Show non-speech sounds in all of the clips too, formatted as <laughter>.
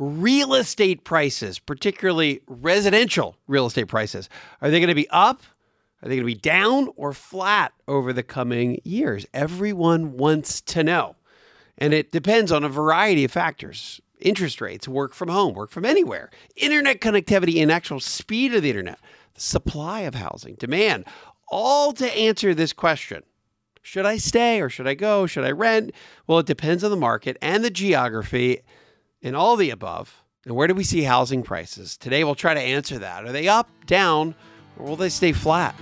real estate prices, particularly residential real estate prices, are they going to be up? Are they going to be down or flat over the coming years? Everyone wants to know. And it depends on a variety of factors interest rates, work from home, work from anywhere, internet connectivity, and actual speed of the internet, the supply of housing, demand, all to answer this question. Should I stay or should I go? Should I rent? Well, it depends on the market and the geography and all the above. And where do we see housing prices? Today, we'll try to answer that. Are they up, down, or will they stay flat?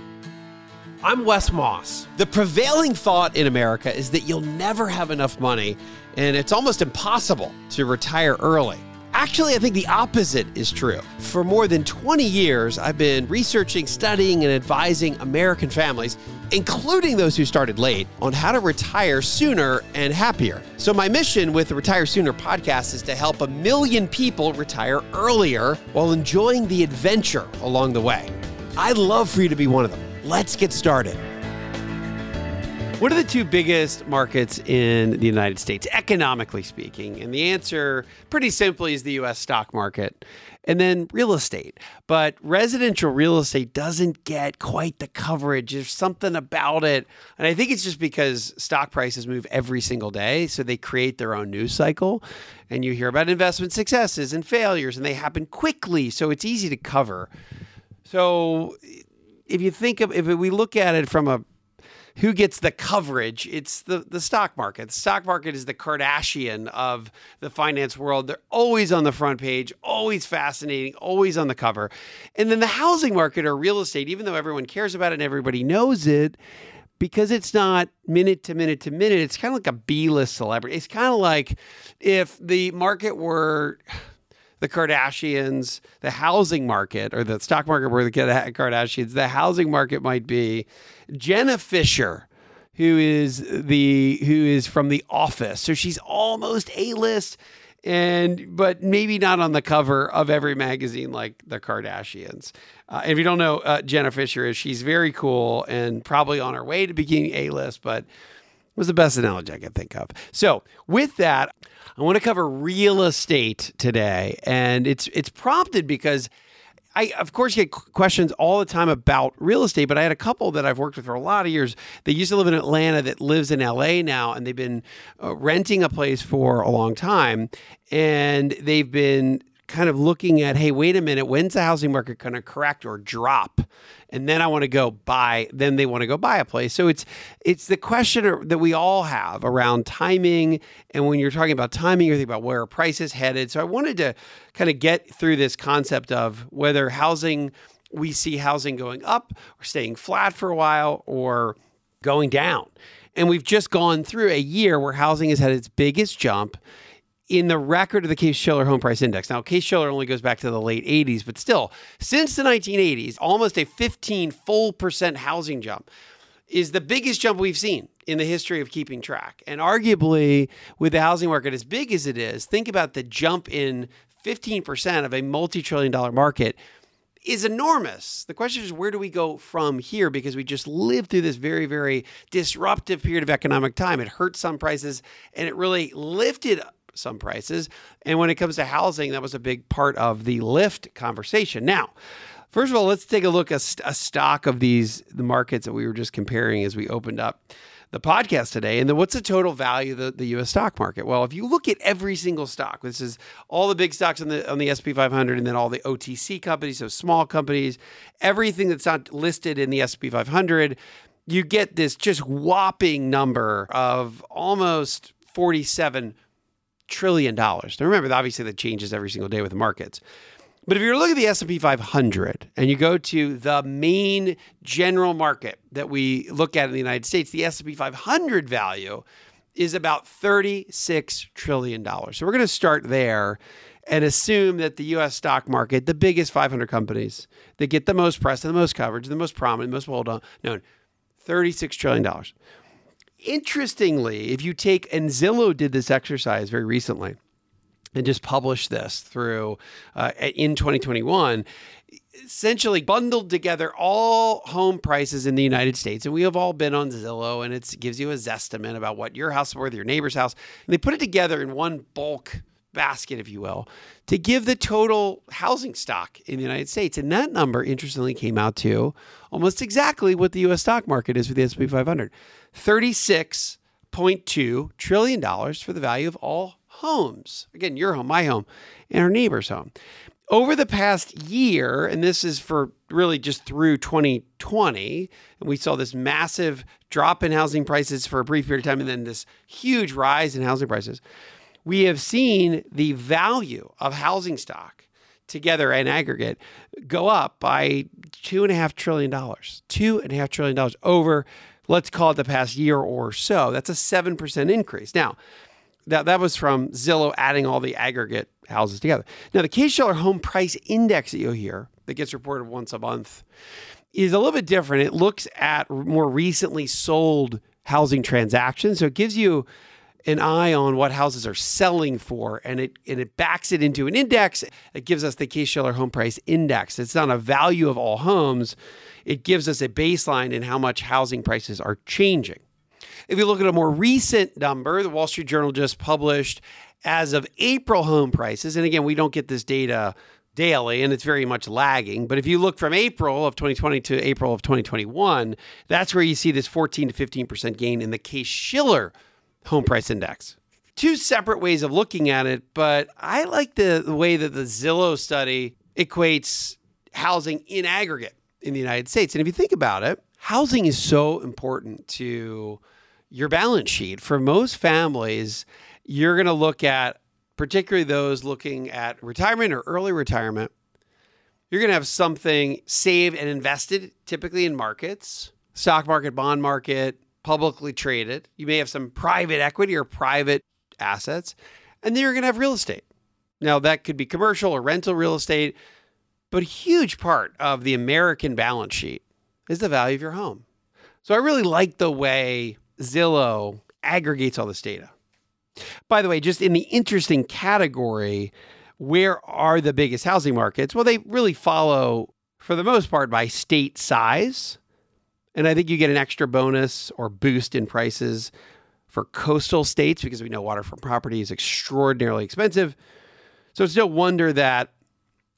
I'm Wes Moss. The prevailing thought in America is that you'll never have enough money and it's almost impossible to retire early. Actually, I think the opposite is true. For more than 20 years, I've been researching, studying, and advising American families, including those who started late, on how to retire sooner and happier. So, my mission with the Retire Sooner podcast is to help a million people retire earlier while enjoying the adventure along the way. I'd love for you to be one of them. Let's get started. What are the two biggest markets in the United States, economically speaking? And the answer, pretty simply, is the US stock market and then real estate. But residential real estate doesn't get quite the coverage. There's something about it. And I think it's just because stock prices move every single day. So they create their own news cycle. And you hear about investment successes and failures, and they happen quickly. So it's easy to cover. So if you think of, if we look at it from a who gets the coverage? It's the, the stock market. The stock market is the Kardashian of the finance world. They're always on the front page, always fascinating, always on the cover. And then the housing market or real estate, even though everyone cares about it and everybody knows it, because it's not minute to minute to minute, it's kind of like a B list celebrity. It's kind of like if the market were the Kardashians, the housing market, or the stock market where the Kardashians, the housing market might be Jenna Fischer, who is the who is from The Office. So she's almost a list, and but maybe not on the cover of every magazine like the Kardashians. Uh, if you don't know, uh, Jenna Fischer is she's very cool and probably on her way to being a list, but was the best analogy I could think of. So with that, I want to cover real estate today, and it's it's prompted because. I, of course, get questions all the time about real estate, but I had a couple that I've worked with for a lot of years. They used to live in Atlanta that lives in LA now, and they've been uh, renting a place for a long time. And they've been kind of looking at, hey, wait a minute, when's the housing market going to correct or drop? And then I want to go buy. Then they want to go buy a place. So it's it's the question that we all have around timing. And when you're talking about timing, you're thinking about where a price is headed. So I wanted to kind of get through this concept of whether housing we see housing going up or staying flat for a while or going down. And we've just gone through a year where housing has had its biggest jump in the record of the Case Shiller Home Price Index. Now, Case Shiller only goes back to the late 80s, but still, since the 1980s, almost a 15 full percent housing jump is the biggest jump we've seen in the history of keeping track. And arguably, with the housing market as big as it is, think about the jump in 15% of a multi trillion dollar market is enormous. The question is, where do we go from here? Because we just lived through this very, very disruptive period of economic time. It hurt some prices and it really lifted some prices. And when it comes to housing, that was a big part of the lift conversation. Now, first of all, let's take a look at a stock of these the markets that we were just comparing as we opened up the podcast today. And then what's the total value of the, the US stock market? Well, if you look at every single stock, this is all the big stocks on the on the S&P 500 and then all the OTC companies, so small companies, everything that's not listed in the S&P 500, you get this just whopping number of almost 47 trillion dollars. Now remember, obviously that changes every single day with the markets. But if you look at the S&P 500 and you go to the main general market that we look at in the United States, the S&P 500 value is about 36 trillion dollars. So we're going to start there and assume that the US stock market, the biggest 500 companies that get the most press and the most coverage, the most prominent, the most well known, 36 trillion dollars. Interestingly, if you take, and Zillow did this exercise very recently and just published this through uh, in 2021 essentially bundled together all home prices in the United States. And we have all been on Zillow and it gives you a zestimate about what your house is worth, your neighbor's house. And they put it together in one bulk basket, if you will, to give the total housing stock in the United States. And that number, interestingly, came out to almost exactly what the US stock market is for the S&P 500. $36.2 trillion for the value of all homes. Again, your home, my home, and our neighbor's home. Over the past year, and this is for really just through 2020, and we saw this massive drop in housing prices for a brief period of time and then this huge rise in housing prices we have seen the value of housing stock together in aggregate go up by two and a half trillion dollars, two and a half trillion dollars over, let's call it the past year or so. That's a 7% increase. Now, that, that was from Zillow adding all the aggregate houses together. Now, the Case-Shiller Home Price Index that you'll hear that gets reported once a month is a little bit different. It looks at more recently sold housing transactions. So it gives you an eye on what houses are selling for and it and it backs it into an index. It gives us the Case-Shiller home price index. It's not a value of all homes. It gives us a baseline in how much housing prices are changing. If you look at a more recent number the Wall Street Journal just published as of April home prices and again we don't get this data daily and it's very much lagging but if you look from April of 2020 to April of 2021 that's where you see this 14 to 15% gain in the Case-Shiller home price index. Two separate ways of looking at it, but I like the, the way that the Zillow study equates housing in aggregate in the United States. And if you think about it, housing is so important to your balance sheet. For most families, you're going to look at, particularly those looking at retirement or early retirement, you're going to have something saved and invested, typically in markets, stock market, bond market, publicly traded. You may have some private equity or private assets, and then you're going to have real estate. Now, that could be commercial or rental real estate, but a huge part of the American balance sheet is the value of your home. So I really like the way Zillow aggregates all this data. By the way, just in the interesting category, where are the biggest housing markets? Well, they really follow, for the most part, by state size and I think you get an extra bonus or boost in prices for coastal states because we know waterfront property is extraordinarily expensive. So it's no wonder that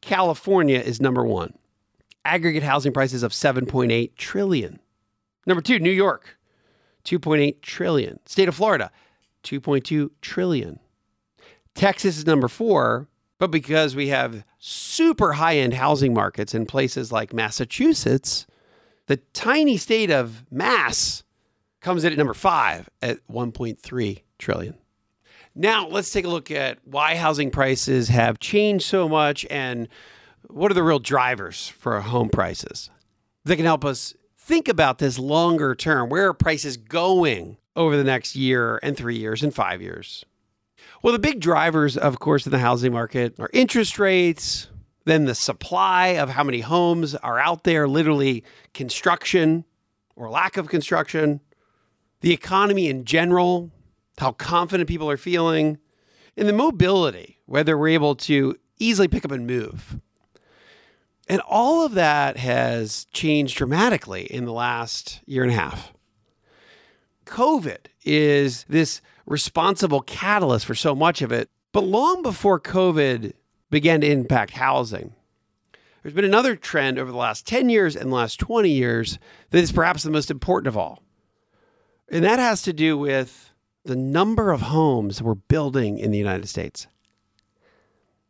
California is number one. Aggregate housing prices of 7.8 trillion. Number two, New York, 2.8 trillion. State of Florida, 2.2 trillion. Texas is number four, but because we have super high end housing markets in places like Massachusetts, the tiny state of Mass comes in at number five at 1.3 trillion. Now, let's take a look at why housing prices have changed so much and what are the real drivers for home prices that can help us think about this longer term. Where are prices going over the next year and three years and five years? Well, the big drivers, of course, in the housing market are interest rates, then the supply of how many homes are out there, literally construction or lack of construction, the economy in general, how confident people are feeling, and the mobility, whether we're able to easily pick up and move. And all of that has changed dramatically in the last year and a half. COVID is this responsible catalyst for so much of it. But long before COVID began to impact housing. There's been another trend over the last 10 years and the last 20 years that is perhaps the most important of all. And that has to do with the number of homes we're building in the United States.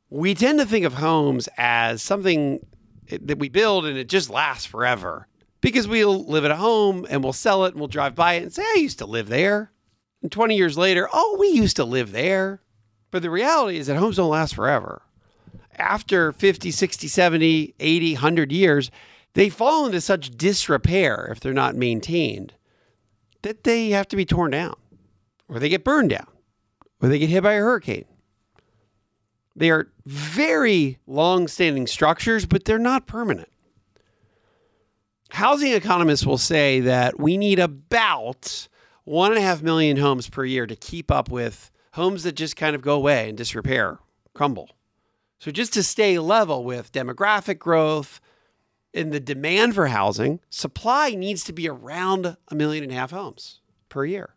We tend to think of homes as something that we build and it just lasts forever because we'll live at a home and we'll sell it and we'll drive by it and say, I used to live there. And 20 years later, oh, we used to live there. But the reality is that homes don't last forever after 50, 60, 70, 80, 100 years, they fall into such disrepair if they're not maintained that they have to be torn down or they get burned down or they get hit by a hurricane. They are very long standing structures, but they're not permanent. Housing economists will say that we need about one and a half million homes per year to keep up with homes that just kind of go away and disrepair, crumble. So, just to stay level with demographic growth and the demand for housing, supply needs to be around a million and a half homes per year.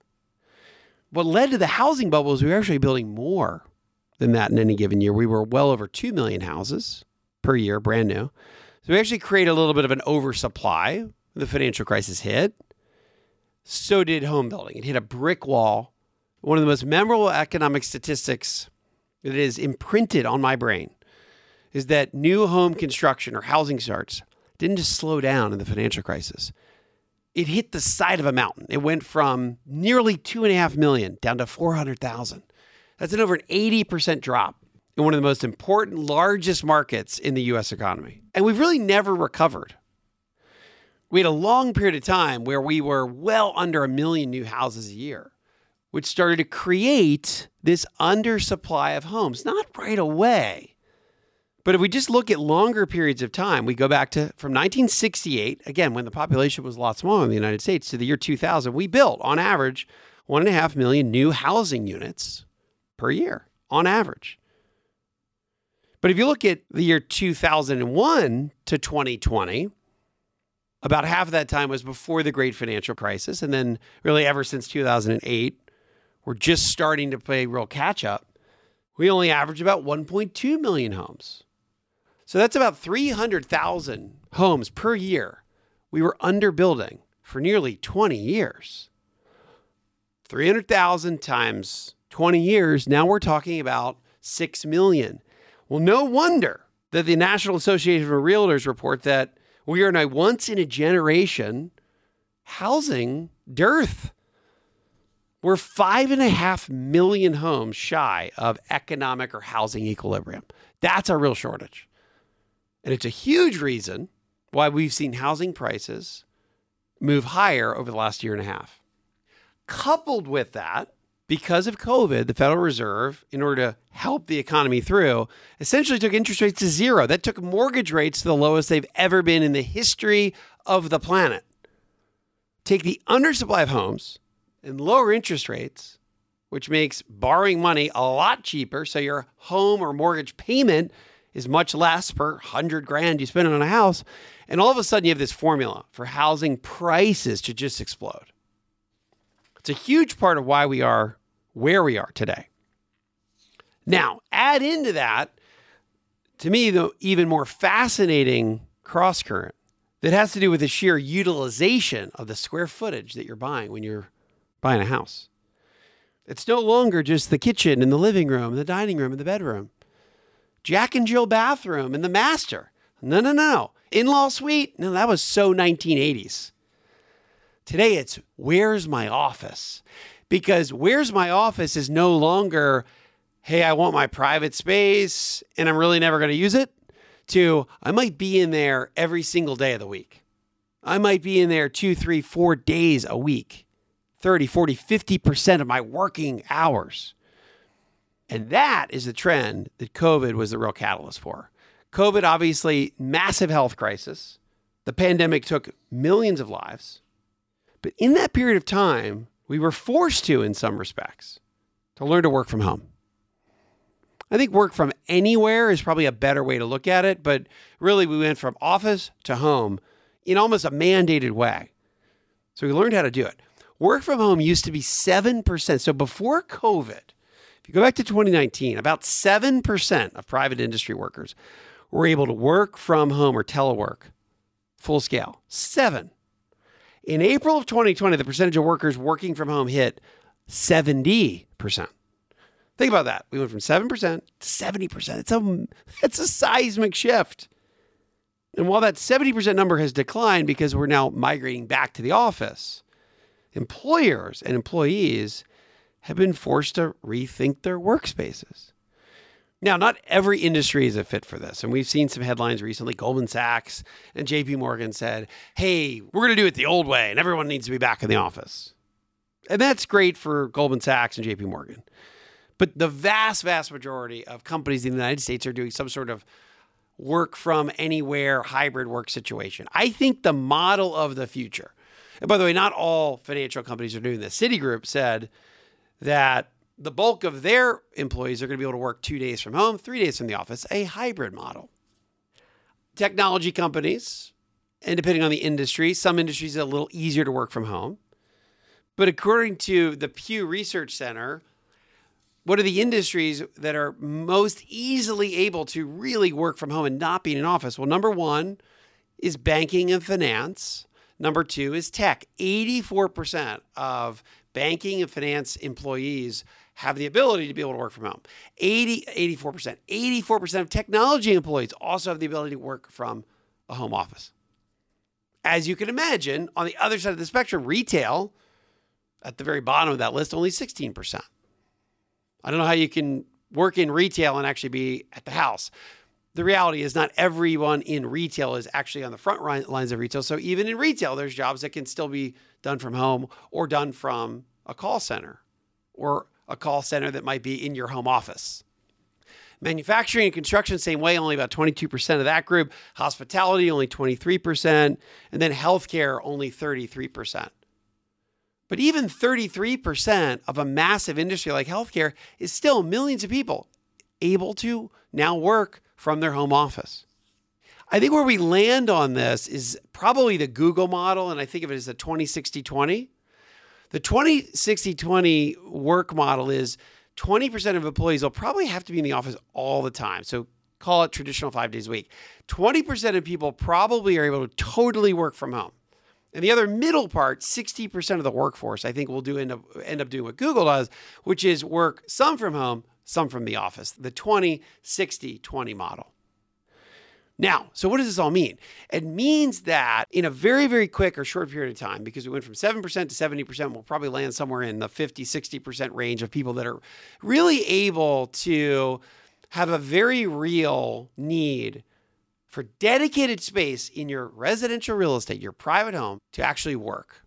What led to the housing bubble is we were actually building more than that in any given year. We were well over 2 million houses per year, brand new. So we actually created a little bit of an oversupply. The financial crisis hit. So did home building. It hit a brick wall. One of the most memorable economic statistics that is imprinted on my brain is that new home construction or housing starts didn't just slow down in the financial crisis. It hit the side of a mountain. It went from nearly two and a half million down to 400,000. That's an over an 80% drop in one of the most important, largest markets in the US economy. And we've really never recovered. We had a long period of time where we were well under a million new houses a year, which started to create this undersupply of homes, not right away. But if we just look at longer periods of time, we go back to from 1968, again, when the population was a lot smaller in the United States, to the year 2000, we built on average one and a half million new housing units per year on average. But if you look at the year 2001 to 2020, about half of that time was before the great financial crisis. And then, really, ever since 2008, we're just starting to play real catch up. We only average about 1.2 million homes. So that's about 300,000 homes per year we were underbuilding for nearly 20 years. 300,000 times 20 years, now we're talking about 6 million. Well, no wonder that the National Association of Realtors report that we are in a once in a generation housing dearth. We're five and a half million homes shy of economic or housing equilibrium. That's a real shortage. And it's a huge reason why we've seen housing prices move higher over the last year and a half. Coupled with that, because of COVID, the Federal Reserve, in order to help the economy through, essentially took interest rates to zero. That took mortgage rates to the lowest they've ever been in the history of the planet. Take the undersupply of homes and lower interest rates, which makes borrowing money a lot cheaper. So your home or mortgage payment is much less per hundred grand you spend on a house. And all of a sudden, you have this formula for housing prices to just explode. It's a huge part of why we are where we are today. Now, add into that, to me, the even more fascinating cross current that has to do with the sheer utilization of the square footage that you're buying when you're buying a house. It's no longer just the kitchen and the living room and the dining room and the bedroom. Jack and Jill bathroom and the master. No, no, no. In law suite. No, that was so 1980s. Today it's where's my office? Because where's my office is no longer, hey, I want my private space and I'm really never going to use it, to I might be in there every single day of the week. I might be in there two, three, four days a week, 30, 40, 50% of my working hours. And that is the trend that COVID was the real catalyst for. COVID, obviously, massive health crisis. The pandemic took millions of lives. But in that period of time, we were forced to, in some respects, to learn to work from home. I think work from anywhere is probably a better way to look at it, but really we went from office to home in almost a mandated way. So we learned how to do it. Work from home used to be 7%. So before COVID, if you go back to 2019, about 7% of private industry workers were able to work from home or telework full scale. Seven. In April of 2020, the percentage of workers working from home hit 70%. Think about that. We went from 7% to 70%. It's a, it's a seismic shift. And while that 70% number has declined because we're now migrating back to the office, employers and employees have been forced to rethink their workspaces. Now, not every industry is a fit for this. And we've seen some headlines recently. Goldman Sachs and JP Morgan said, hey, we're going to do it the old way and everyone needs to be back in the office. And that's great for Goldman Sachs and JP Morgan. But the vast, vast majority of companies in the United States are doing some sort of work from anywhere hybrid work situation. I think the model of the future, and by the way, not all financial companies are doing this. Citigroup said that the bulk of their employees are going to be able to work two days from home, three days from the office, a hybrid model. Technology companies, and depending on the industry, some industries are a little easier to work from home. But according to the Pew Research Center, what are the industries that are most easily able to really work from home and not be in an office? Well, number one is banking and finance. Number two is tech. 84% of banking and finance employees have the ability to be able to work from home. 80, 84%. 84% of technology employees also have the ability to work from a home office. As you can imagine, on the other side of the spectrum, retail, at the very bottom of that list, only 16%. I don't know how you can work in retail and actually be at the house. The reality is, not everyone in retail is actually on the front lines of retail. So, even in retail, there's jobs that can still be done from home or done from a call center or a call center that might be in your home office. Manufacturing and construction, same way, only about 22% of that group. Hospitality, only 23%. And then healthcare, only 33%. But even 33% of a massive industry like healthcare is still millions of people able to now work from their home office. I think where we land on this is probably the Google model, and I think of it as the 20 60 20. The 20 60 20 work model is 20% of employees will probably have to be in the office all the time. So call it traditional five days a week. 20% of people probably are able to totally work from home. And the other middle part, 60% of the workforce, I think will do end up end up doing what Google does, which is work some from home, some from the office. The 20, 60, 20 model. Now, so what does this all mean? It means that in a very, very quick or short period of time, because we went from 7% to 70%, we'll probably land somewhere in the 50, 60% range of people that are really able to have a very real need for dedicated space in your residential real estate, your private home, to actually work.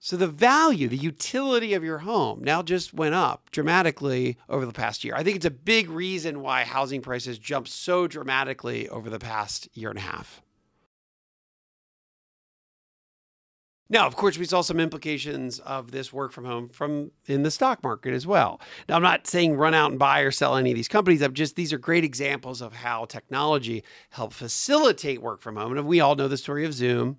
So the value, the utility of your home now just went up dramatically over the past year. I think it's a big reason why housing prices jumped so dramatically over the past year and a half. Now, of course, we saw some implications of this work from home from in the stock market as well. Now, I'm not saying run out and buy or sell any of these companies. I'm just these are great examples of how technology helped facilitate work from home. And we all know the story of Zoom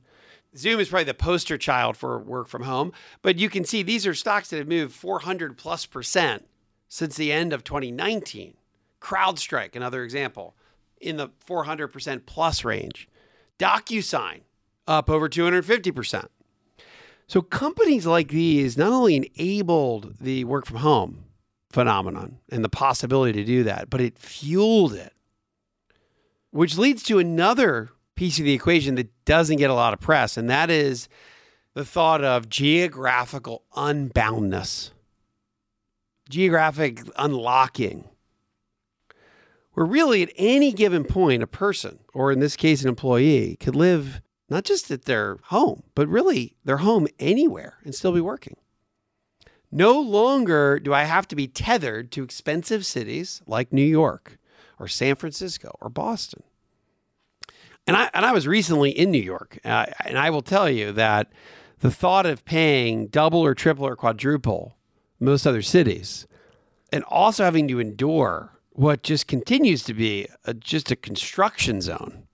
Zoom is probably the poster child for work from home, but you can see these are stocks that have moved 400 plus percent since the end of 2019. CrowdStrike, another example, in the 400% plus range. DocuSign, up over 250%. So companies like these not only enabled the work from home phenomenon and the possibility to do that, but it fueled it, which leads to another piece of the equation that doesn't get a lot of press, and that is the thought of geographical unboundness, geographic unlocking. Where really at any given point, a person, or in this case, an employee, could live not just at their home, but really their home anywhere and still be working. No longer do I have to be tethered to expensive cities like New York or San Francisco or Boston. And I and I was recently in New York, uh, and I will tell you that the thought of paying double or triple or quadruple most other cities, and also having to endure what just continues to be a, just a construction zone.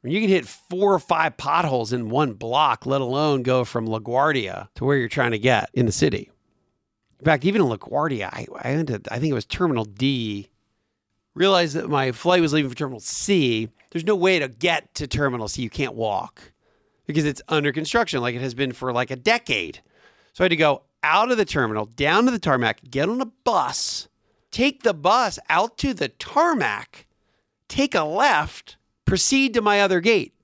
When you can hit four or five potholes in one block, let alone go from LaGuardia to where you're trying to get in the city. In fact, even in LaGuardia, I, I, to, I think it was Terminal D realized that my flight was leaving for Terminal C. There's no way to get to Terminal C. You can't walk because it's under construction, like it has been for like a decade. So I had to go out of the terminal, down to the tarmac, get on a bus, take the bus out to the tarmac, take a left, proceed to my other gate.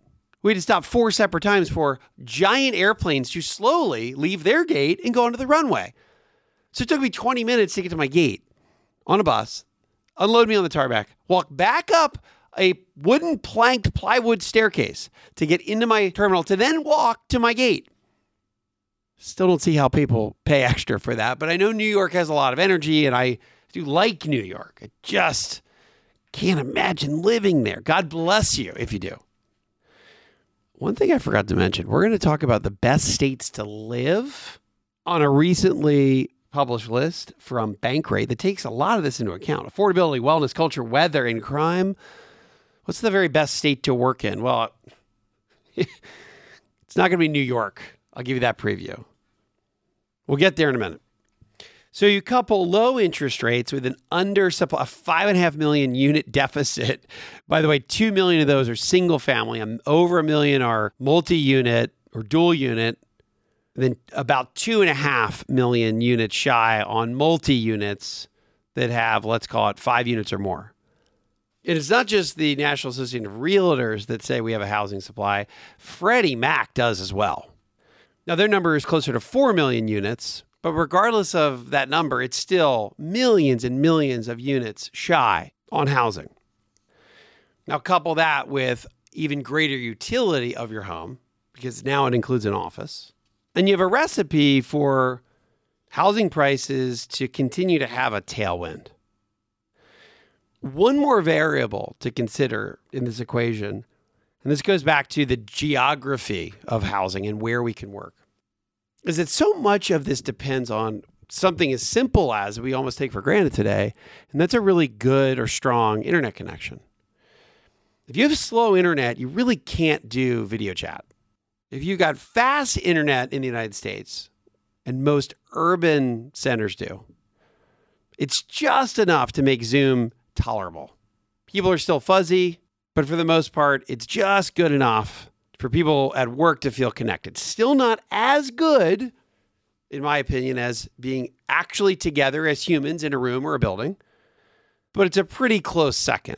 We had to stop four separate times for giant airplanes to slowly leave their gate and go onto the runway. So it took me 20 minutes to get to my gate on a bus, unload me on the tarmac, walk back up a wooden planked plywood staircase to get into my terminal to then walk to my gate. Still don't see how people pay extra for that, but I know New York has a lot of energy and I do like New York. I just can't imagine living there. God bless you if you do. One thing I forgot to mention we're going to talk about the best states to live on a recently published list from Bankrate that takes a lot of this into account affordability, wellness, culture, weather, and crime. What's the very best state to work in? Well, <laughs> it's not going to be New York. I'll give you that preview. We'll get there in a minute. So you couple low interest rates with an undersupply, a five and a half million unit deficit. By the way, two million of those are single family. Over a million are multi unit or dual unit. Then about two and a half million units shy on multi units that have, let's call it five units or more. And it's not just the National Association of Realtors that say we have a housing supply. Freddie Mac does as well. Now, their number is closer to 4 million units, but regardless of that number, it's still millions and millions of units shy on housing. Now, couple that with even greater utility of your home, because now it includes an office, and you have a recipe for housing prices to continue to have a tailwind. One more variable to consider in this equation, and this goes back to the geography of housing and where we can work, is that so much of this depends on something as simple as we almost take for granted today, and that's a really good or strong internet connection. If you have slow internet, you really can't do video chat. If you got fast internet in the United States, and most urban centers do, it's just enough to make Zoom tolerable. People are still fuzzy, but for the most part, it's just good enough for people at work to feel connected. Still not as good, in my opinion, as being actually together as humans in a room or a building, but it's a pretty close second.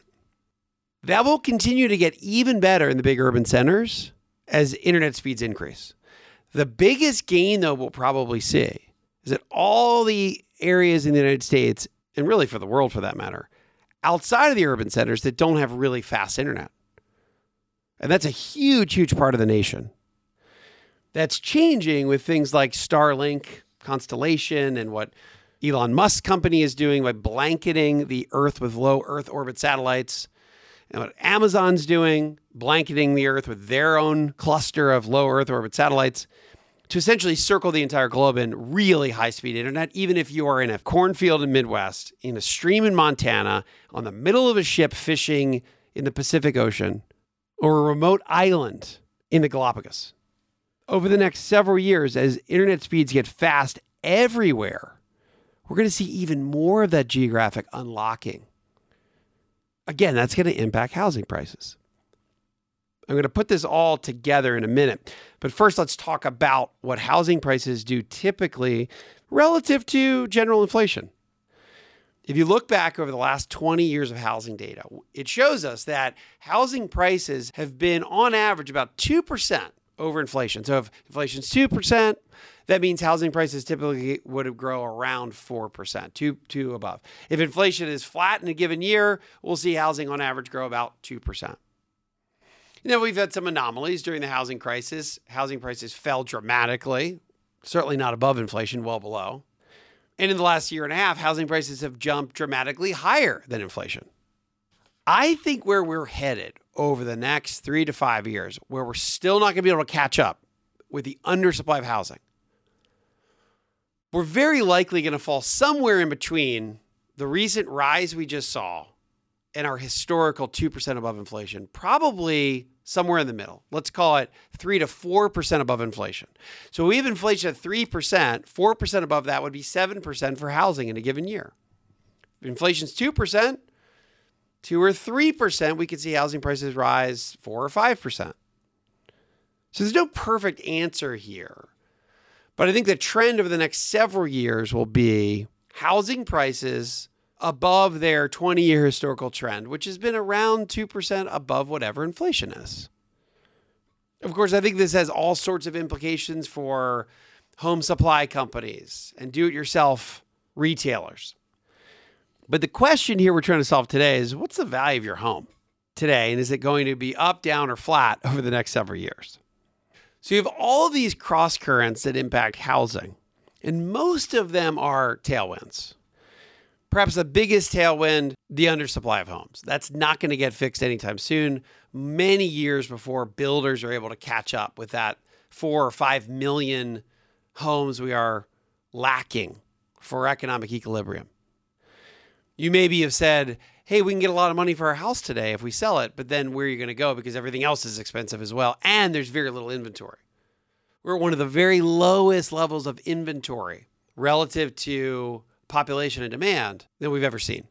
That will continue to get even better in the big urban centers as internet speeds increase. The biggest gain, though, we'll probably see is that all the areas in the United States, and really for the world for that matter, outside of the urban centers that don't have really fast internet. And that's a huge, huge part of the nation. That's changing with things like Starlink, Constellation, and what Elon Musk's company is doing by blanketing the Earth with low Earth orbit satellites. And what Amazon's doing, blanketing the Earth with their own cluster of low Earth orbit satellites to essentially circle the entire globe in really high speed internet, even if you are in a cornfield in Midwest, in a stream in Montana, on the middle of a ship fishing in the Pacific Ocean, or a remote island in the Galapagos. Over the next several years, as internet speeds get fast everywhere, we're going to see even more of that geographic unlocking. Again, that's going to impact housing prices. I'm going to put this all together in a minute. But first, let's talk about what housing prices do typically relative to general inflation. If you look back over the last 20 years of housing data, it shows us that housing prices have been on average about 2% over inflation. So if inflation's 2%, that means housing prices typically would grow around 4%, two, two above. If inflation is flat in a given year, we'll see housing on average grow about 2%. You know, we've had some anomalies during the housing crisis. Housing prices fell dramatically, certainly not above inflation, well below. And in the last year and a half, housing prices have jumped dramatically higher than inflation. I think where we're headed over the next three to five years, where we're still not going to be able to catch up with the undersupply of housing, we're very likely going to fall somewhere in between the recent rise we just saw and our historical 2% above inflation, probably somewhere in the middle. Let's call it 3 to 4% above inflation. So we have inflation at 3%, 4% above that would be 7% for housing in a given year. If inflation's 2%, 2 or 3%, we could see housing prices rise 4 or 5%. So there's no perfect answer here. But I think the trend over the next several years will be housing prices above their 20 year historical trend, which has been around 2% above whatever inflation is. Of course, I think this has all sorts of implications for home supply companies and do it yourself retailers. But the question here we're trying to solve today is what's the value of your home today? And is it going to be up, down, or flat over the next several years? So you have all these cross currents that impact housing, and most of them are tailwinds. Perhaps the biggest tailwind, the undersupply of homes. That's not going to get fixed anytime soon. Many years before builders are able to catch up with that four or five million homes we are lacking for economic equilibrium. You maybe have said, hey, we can get a lot of money for our house today if we sell it, but then where are you going to go? Because everything else is expensive as well. And there's very little inventory. We're at one of the very lowest levels of inventory relative to population and demand than we've ever seen.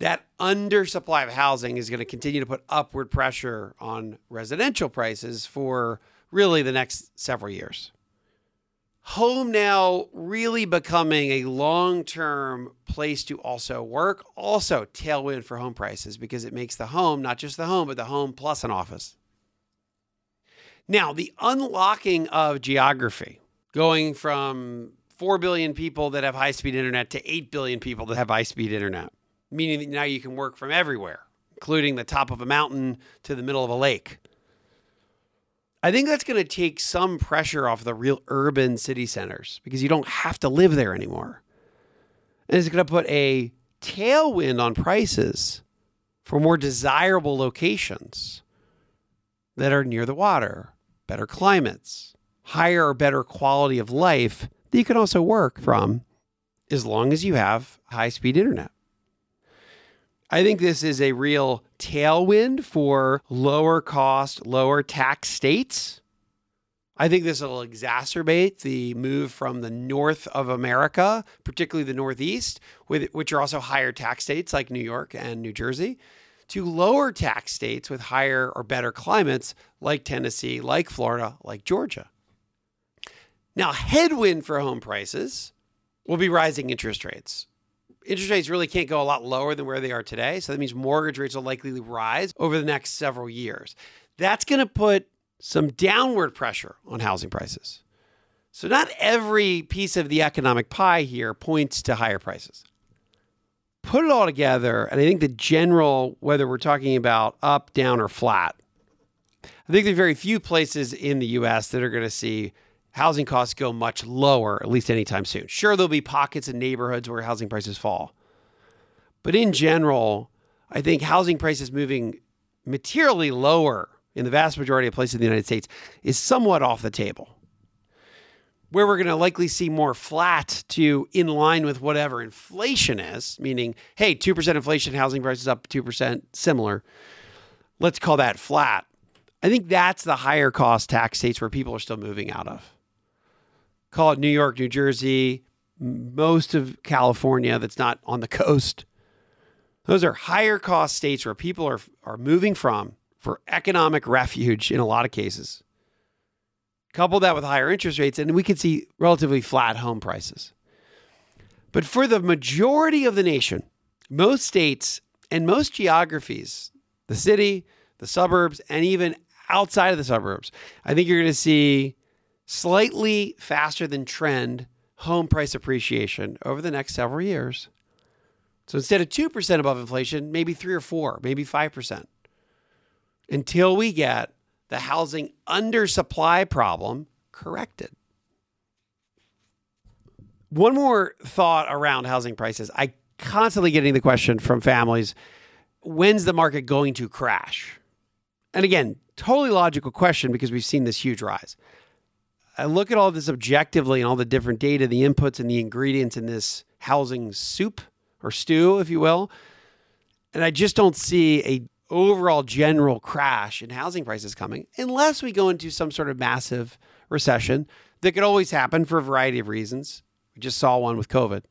That undersupply of housing is going to continue to put upward pressure on residential prices for really the next several years. Home now really becoming a long term place to also work, also tailwind for home prices because it makes the home not just the home, but the home plus an office. Now, the unlocking of geography, going from 4 billion people that have high speed internet to 8 billion people that have high speed internet, meaning that now you can work from everywhere, including the top of a mountain to the middle of a lake. I think that's going to take some pressure off the real urban city centers because you don't have to live there anymore. And it's going to put a tailwind on prices for more desirable locations that are near the water, better climates, higher or better quality of life that you can also work from as long as you have high speed internet. I think this is a real tailwind for lower cost, lower tax states. I think this will exacerbate the move from the north of America, particularly the Northeast, which are also higher tax states like New York and New Jersey, to lower tax states with higher or better climates like Tennessee, like Florida, like Georgia. Now, headwind for home prices will be rising interest rates interest rates really can't go a lot lower than where they are today. So that means mortgage rates will likely rise over the next several years. That's going to put some downward pressure on housing prices. So, not every piece of the economic pie here points to higher prices. Put it all together, and I think the general, whether we're talking about up, down, or flat, I think there are very few places in the US that are going to see housing costs go much lower, at least anytime soon. Sure, there'll be pockets and neighborhoods where housing prices fall. But in general, I think housing prices moving materially lower in the vast majority of places in the United States is somewhat off the table. Where we're going to likely see more flat to in line with whatever inflation is, meaning, hey, 2% inflation, housing prices up 2%, similar. Let's call that flat. I think that's the higher cost tax states where people are still moving out of call it New York, New Jersey, most of California that's not on the <laughs> coast. Those are higher cost states where people are, are moving from for economic refuge in a lot of cases. Couple that with higher interest rates, and we could see relatively flat home prices. But for the majority of the nation, most states and most geographies, the city, the suburbs, and even outside of the suburbs, I think you're going to see slightly faster than trend home price appreciation over the next several years. So instead of 2% above inflation, maybe 3 or 4, maybe 5%. Until we get the housing undersupply problem corrected. One more thought around housing prices. I constantly getting the question from families, when's the market going to crash? And again, totally logical question because we've seen this huge rise. I look at all this objectively and all the different data, the inputs and the ingredients in this housing soup or stew, if you will, and I just don't see a overall general crash in housing prices coming unless we go into some sort of massive recession that could always happen for a variety of reasons. We just saw one with COVID.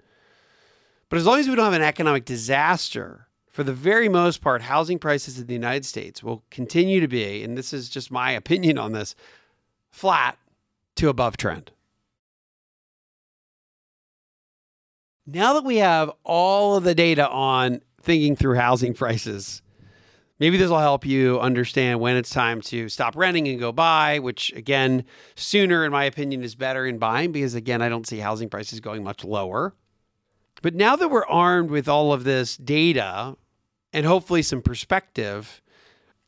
But as long as we don't have an economic disaster, for the very most part, housing prices in the United States will continue to be, and this is just my <laughs> opinion on this, flat to above trend. Now that we have all of the data on thinking through housing <laughs> prices, maybe this will help you understand when it's time to stop renting and go buy, which again, sooner, in my opinion, is better in buying because, again, I don't see housing prices going much lower. But now that we're armed with all of this data and hopefully some perspective,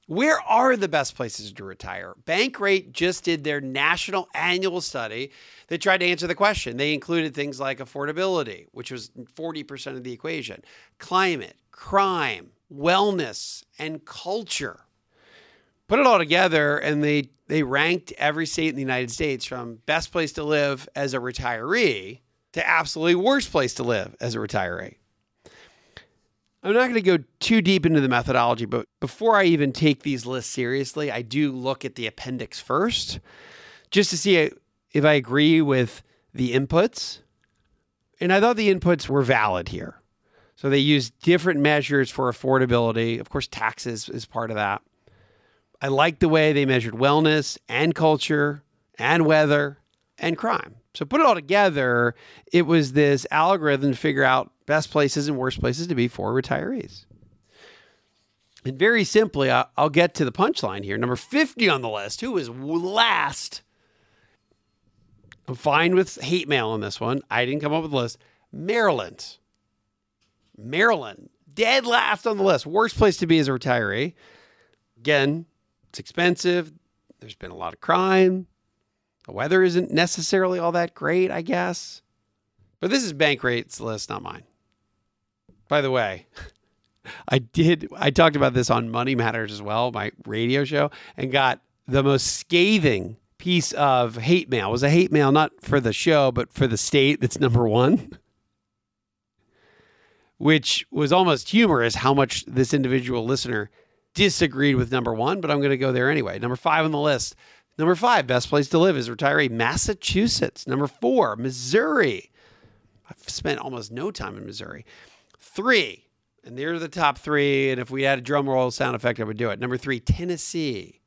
where are the best places to retire? Bankrate just did their national annual study that tried to answer the question. They included things like affordability, which was 40% of the equation, climate, crime, wellness, and culture. Put it all together, and they, they ranked every state in the United States from best place to live as a retiree to absolutely worst place to live as a retiree. I'm not going to go too deep into the methodology, but before I even take these lists seriously, I do look at the appendix first just to see if I agree with the inputs And I thought the inputs were valid here. So they used different measures for affordability. Of course, taxes is part of that. I like the way they measured wellness and culture and weather and crime. So put it all together, it was this algorithm to figure out best places and worst places to be for retirees. And very simply, I'll get to the punchline here. Number 50 on the list, who is last? I'm fine with hate mail on this one. I didn't come up with a list. Maryland. Maryland, dead last on the list. Worst place to be as a retiree. Again, it's expensive. There's been a lot of crime. The weather isn't necessarily all that great, I guess. But this is Bankrate's list, not mine. By the way, <laughs> I did I talked about this on Money Matters as well, my radio show, and got the most scathing piece of hate mail. It was a hate mail not for the show, but for the state that's number 1. <laughs> Which was almost humorous how much this individual listener disagreed with number 1, but I'm going to go there anyway. Number 5 on the list. Number 5, best place to live is retiree Massachusetts. Number 4, Missouri. I've spent almost no time in Missouri. 3, and they're the top three. And if we had a drum roll sound effect, I would do it. Number three, Tennessee.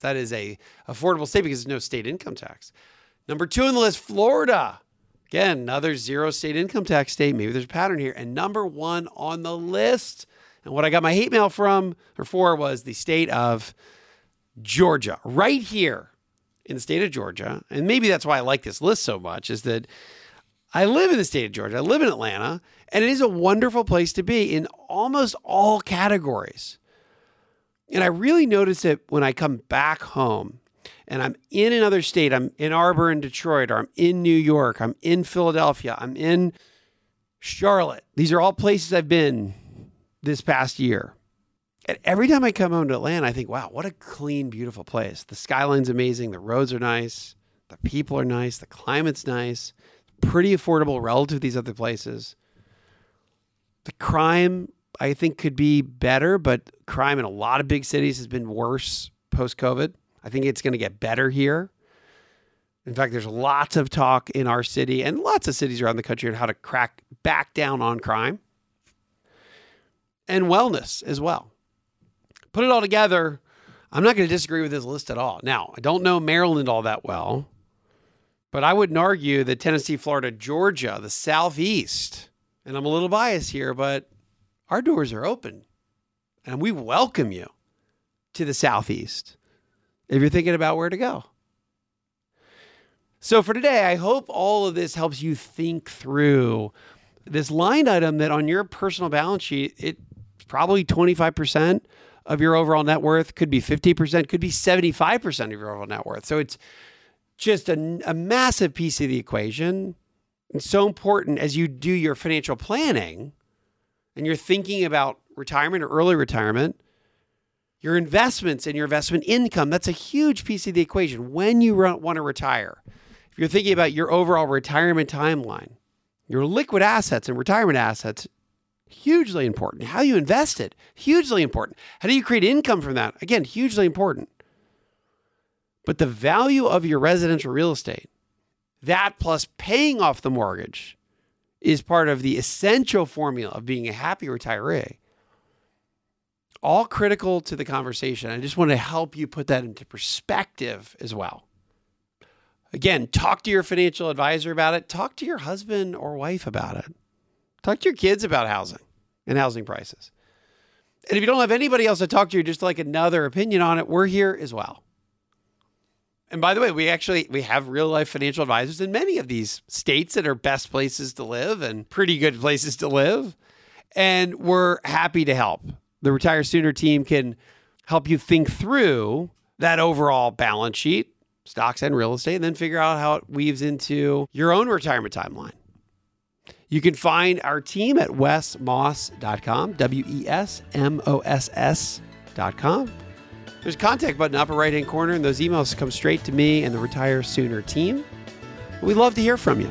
That is a affordable state because there's no state income tax. Number two on the list, Florida. Again, another zero state income tax state. Maybe there's a pattern here. And number one on the list, and what I got my hate mail from or for was the state of Georgia, right here in the state of Georgia. And maybe that's why I like this list so much is that I live in the state of Georgia. I live in Atlanta, and it is a wonderful place to be in almost all categories. And I really notice it when I come back home and I'm in another state. I'm in Arbor in Detroit, or I'm in New York, I'm in Philadelphia, I'm in Charlotte. These are all places I've been this past year. And every time I come home to Atlanta, I think, wow, what a clean, beautiful place. The skyline's amazing, the roads are nice, the people are nice, the climate's nice pretty affordable relative to these other places. The crime, I think, could be better, but crime in a lot of big cities has been worse post COVID. I think it's going to get better here. In fact, there's lots of talk in our city and lots of cities around the country on how to crack back down on crime and wellness as well. Put it all together, I'm not going to disagree with this list at all. Now, I don't know Maryland all that well. But I wouldn't argue that Tennessee, Florida, Georgia, the Southeast, and I'm a little biased here, but our doors are open and we welcome you to the Southeast if you're thinking about where to go. So for today, I hope all of this helps you think through this line item that on your personal balance sheet, it's probably 25% of your overall net worth, could be 50%, could be 75% of your overall net worth. So it's just a, a massive piece of the equation. And so important as you do your financial planning and you're thinking about retirement or early retirement, your investments and your investment income, that's a huge piece of the equation when you want to retire. If you're thinking about your overall retirement timeline, your liquid assets and retirement assets, hugely important. How you invest it, hugely important. How do you create income from that? Again, hugely important. But the value of your residential real estate, that plus paying off the mortgage, is part of the essential formula of being a happy retiree. All critical to the conversation. I just want to help you put that into perspective as well. Again, talk to your financial advisor about it. Talk to your husband or wife about it. Talk to your kids about housing and housing prices. And if you don't have anybody else to talk to, you just like another opinion on it, we're here as well. And by the way, we actually we have real life financial advisors in many of these states that are best places to live and pretty good places to live. And we're happy to help. The Retire Sooner team can help you think through that overall balance sheet, stocks and real estate, and then figure out how it weaves into your own retirement timeline. You can find our team at wesmoss.com, W E S M O S S.com. There's a contact button in the upper right hand corner, and those emails come straight to me and the Retire Sooner team. We'd love to hear from you.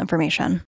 information.